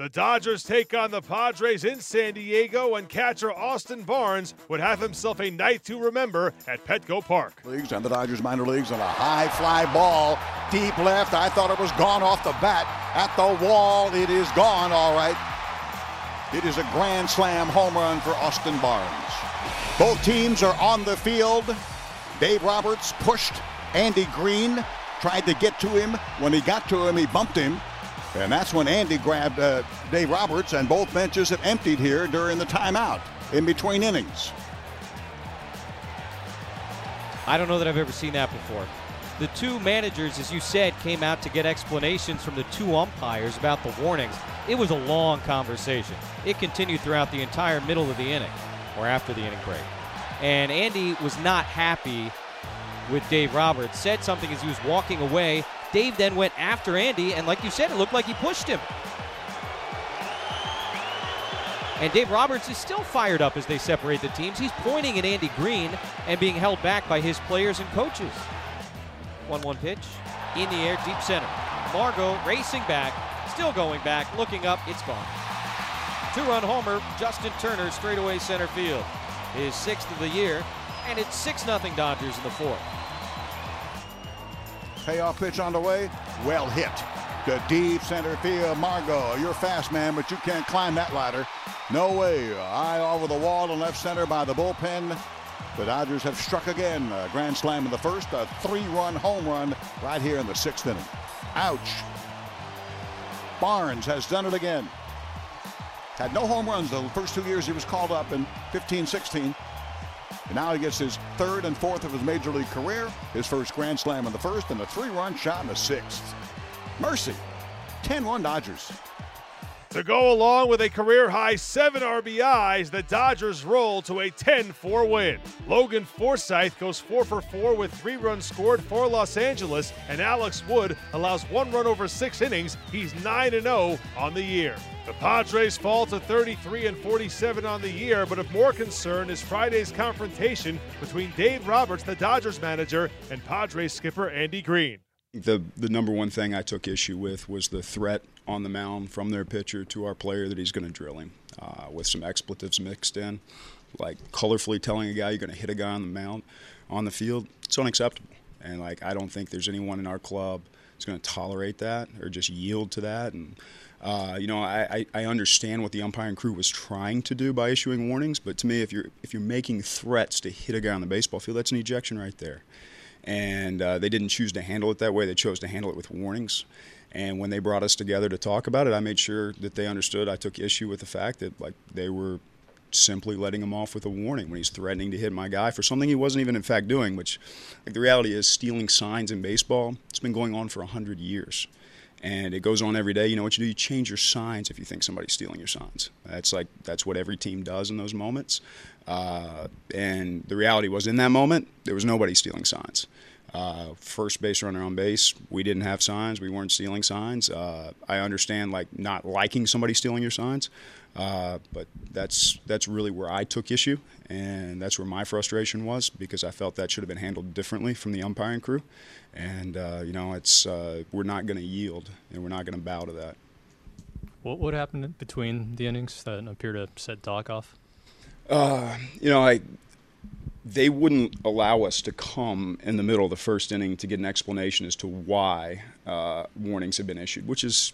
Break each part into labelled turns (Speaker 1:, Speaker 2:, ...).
Speaker 1: The Dodgers take on the Padres in San Diego, and catcher Austin Barnes would have himself a night to remember at Petco Park.
Speaker 2: Leagues and the Dodgers minor leagues on a high fly ball deep left. I thought it was gone off the bat. At the wall, it is gone, all right. It is a grand slam home run for Austin Barnes. Both teams are on the field. Dave Roberts pushed Andy Green, tried to get to him. When he got to him, he bumped him. And that's when Andy grabbed uh, Dave Roberts, and both benches have emptied here during the timeout in between innings.
Speaker 3: I don't know that I've ever seen that before. The two managers, as you said, came out to get explanations from the two umpires about the warnings. It was a long conversation. It continued throughout the entire middle of the inning, or after the inning break. And Andy was not happy with Dave Roberts. Said something as he was walking away. Dave then went after Andy, and like you said, it looked like he pushed him. And Dave Roberts is still fired up as they separate the teams. He's pointing at Andy Green and being held back by his players and coaches. 1 1 pitch in the air, deep center. Margot racing back, still going back, looking up, it's gone. Two run homer, Justin Turner, straightaway center field. His sixth of the year, and it's 6 0 Dodgers in the fourth.
Speaker 2: Payoff pitch on the way. Well hit. To deep center field. Margot, you're fast, man, but you can't climb that ladder. No way. Eye over the wall and left center by the bullpen. The Dodgers have struck again. A grand slam in the first, a three run home run right here in the sixth inning. Ouch. Barnes has done it again. Had no home runs the first two years he was called up in 15 16. And now he gets his third and fourth of his major league career, his first grand slam in the first, and a three run shot in the sixth. Mercy. 10 1 Dodgers.
Speaker 1: To go along with a career high seven RBIs, the Dodgers roll to a 10 4 win. Logan Forsythe goes 4 for 4 with three runs scored for Los Angeles, and Alex Wood allows one run over six innings. He's 9 0 on the year. The Padres fall to 33 and 47 on the year, but of more concern is Friday's confrontation between Dave Roberts, the Dodgers manager, and Padres skipper Andy Green.
Speaker 4: The the number one thing I took issue with was the threat on the mound from their pitcher to our player that he's going to drill him, uh, with some expletives mixed in, like colorfully telling a guy you're going to hit a guy on the mound, on the field. It's unacceptable, and like I don't think there's anyone in our club that's going to tolerate that or just yield to that. And uh, you know, I, I understand what the umpiring crew was trying to do by issuing warnings, but to me, if you're if you're making threats to hit a guy on the baseball field, that's an ejection right there and uh, they didn't choose to handle it that way. They chose to handle it with warnings. And when they brought us together to talk about it, I made sure that they understood. I took issue with the fact that like they were simply letting him off with a warning when he's threatening to hit my guy for something he wasn't even in fact doing. Which, like the reality is, stealing signs in baseball it's been going on for hundred years, and it goes on every day. You know what you do? You change your signs if you think somebody's stealing your signs. That's like that's what every team does in those moments. Uh, and the reality was, in that moment, there was nobody stealing signs. Uh, first base runner on base, we didn't have signs. We weren't stealing signs. Uh, I understand like not liking somebody stealing your signs, uh, but that's that's really where I took issue, and that's where my frustration was because I felt that should have been handled differently from the umpiring crew, and uh, you know it's uh, we're not going to yield and we're not going to bow to that.
Speaker 5: What what happened between the innings that appear to set Doc off?
Speaker 4: Uh, you know, I they wouldn't allow us to come in the middle of the first inning to get an explanation as to why uh, warnings have been issued, which is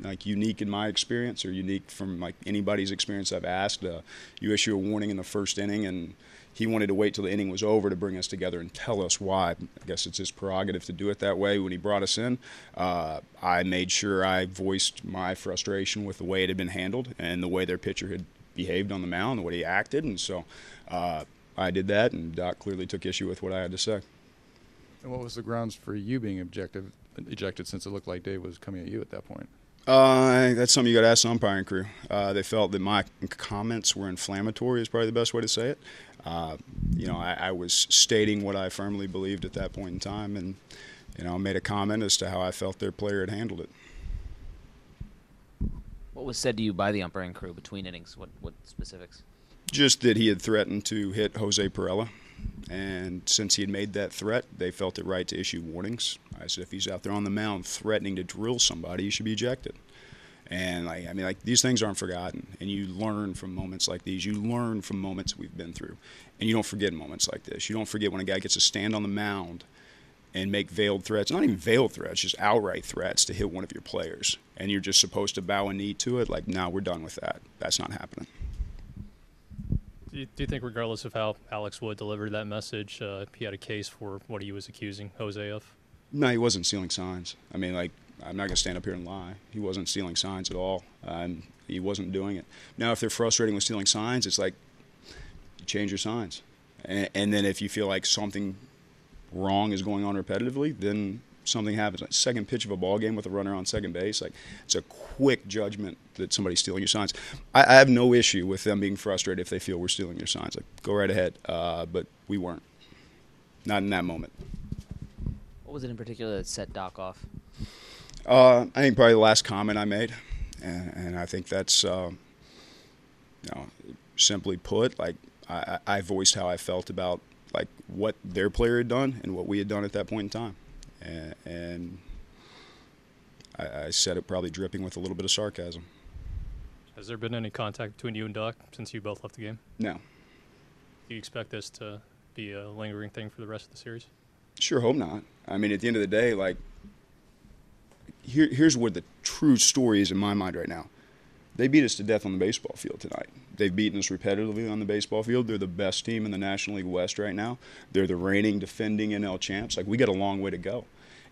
Speaker 4: like unique in my experience or unique from like anybody's experience I've asked. Uh, you issue a warning in the first inning, and he wanted to wait till the inning was over to bring us together and tell us why. I guess it's his prerogative to do it that way. When he brought us in, uh, I made sure I voiced my frustration with the way it had been handled and the way their pitcher had behaved on the mound, the way he acted, and so uh, I did that, and Doc clearly took issue with what I had to say.
Speaker 6: And what was the grounds for you being objective, ejected since it looked like Dave was coming at you at that point?
Speaker 4: Uh, that's something you got to ask the umpiring crew. Uh, they felt that my comments were inflammatory, is probably the best way to say it. Uh, you know, I, I, was stating what I firmly believed at that point in time, and you know, made a comment as to how I felt their player had handled it.
Speaker 7: What was said to you by the umpiring crew between innings? What what specifics?
Speaker 4: Just that he had threatened to hit Jose Pirela, and since he had made that threat, they felt it right to issue warnings. I said, if he's out there on the mound threatening to drill somebody, he should be ejected. And like, I mean, like these things aren't forgotten, and you learn from moments like these. You learn from moments we've been through, and you don't forget moments like this. You don't forget when a guy gets to stand on the mound and make veiled threats, not even veiled threats, just outright threats to hit one of your players, and you're just supposed to bow a knee to it. Like, now nah, we're done with that. That's not happening.
Speaker 5: Do you, think, regardless of how Alex Wood delivered that message, uh, he had a case for what he was accusing Jose of?
Speaker 4: No, he wasn't stealing signs. I mean, like, I'm not going to stand up here and lie. He wasn't stealing signs at all. He wasn't doing it. Now, if they're frustrating with stealing signs, it's like, you change your signs. And, and then if you feel like something wrong is going on repetitively, then something happens. Like second pitch of a ball game with a runner on second base, like it's a quick judgment that somebody's stealing your signs. I, I have no issue with them being frustrated if they feel we're stealing your signs. Like go right ahead, uh, but we weren't. Not in that moment.
Speaker 7: What was it in particular that set Doc off?
Speaker 4: Uh, I think probably the last comment I made, and, and I think that's, uh, you know, simply put, like I, I voiced how I felt about like what their player had done and what we had done at that point in time and, and I, I, said it probably dripping with a little bit of sarcasm.
Speaker 5: Has there been any contact between you and Doc since you both left the game?
Speaker 4: No.
Speaker 5: Do you expect this to be a lingering thing for the rest of the series?
Speaker 4: Sure, hope not. I mean, at the end of the day, like, here, here's where the true story is in my mind right now. They beat us to death on the baseball field tonight. They've beaten us repetitively on the baseball field. They're the best team in the National League West right now. They're the reigning, defending NL champs. Like we got a long way to go.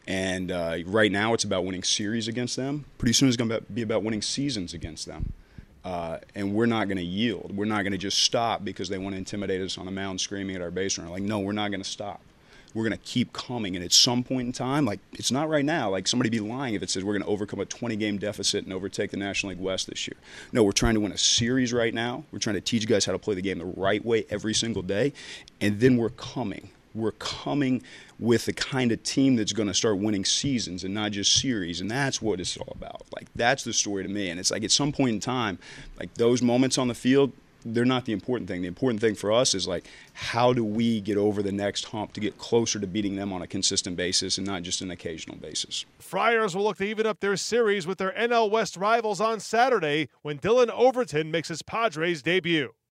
Speaker 4: And uh, right now, it's about winning series against them. Pretty soon, it's going to be about winning seasons against them. Uh, and we're not going to yield. We're not going to just stop because they want to intimidate us on the mound, screaming at our base runner. Like, no, we're not going to stop we're going to keep coming. And at some point in time, like it's not right now, like somebody be lying if it says we're going to overcome a 20 game deficit and overtake the National League West this year. No, we're trying to win a series right now. We're trying to teach guys how to play the game the right way every single day. And then we're coming. We're coming with the kind of team that's going to start winning seasons and not just series. And that's what it's all about. Like, that's the story to me. And it's like at some point in time, like those moments on the field, they're not the important thing. The important thing for us is like how do we get over the next hump to get closer to beating them on a consistent basis and not just an occasional basis.
Speaker 1: Friars will look to even up their series with their NL West rivals on Saturday when Dillon Overton makes his Padres debut.